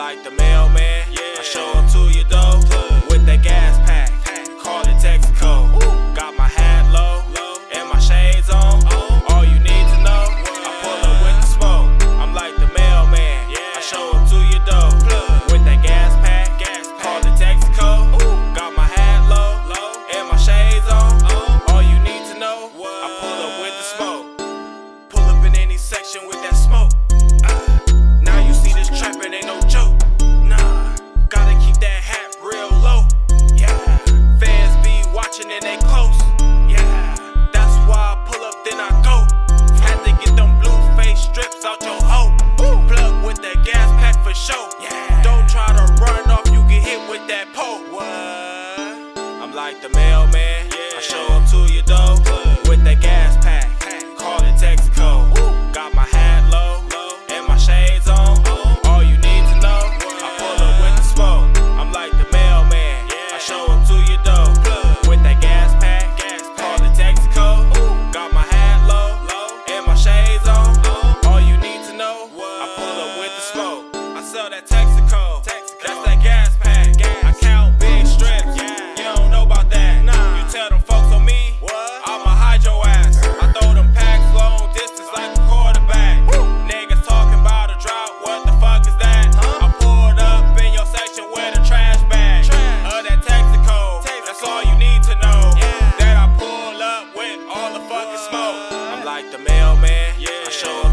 like the mailman. Yeah. I show like the mailman. I show up to your door with that gas pack. like the mailman. Yeah. I show up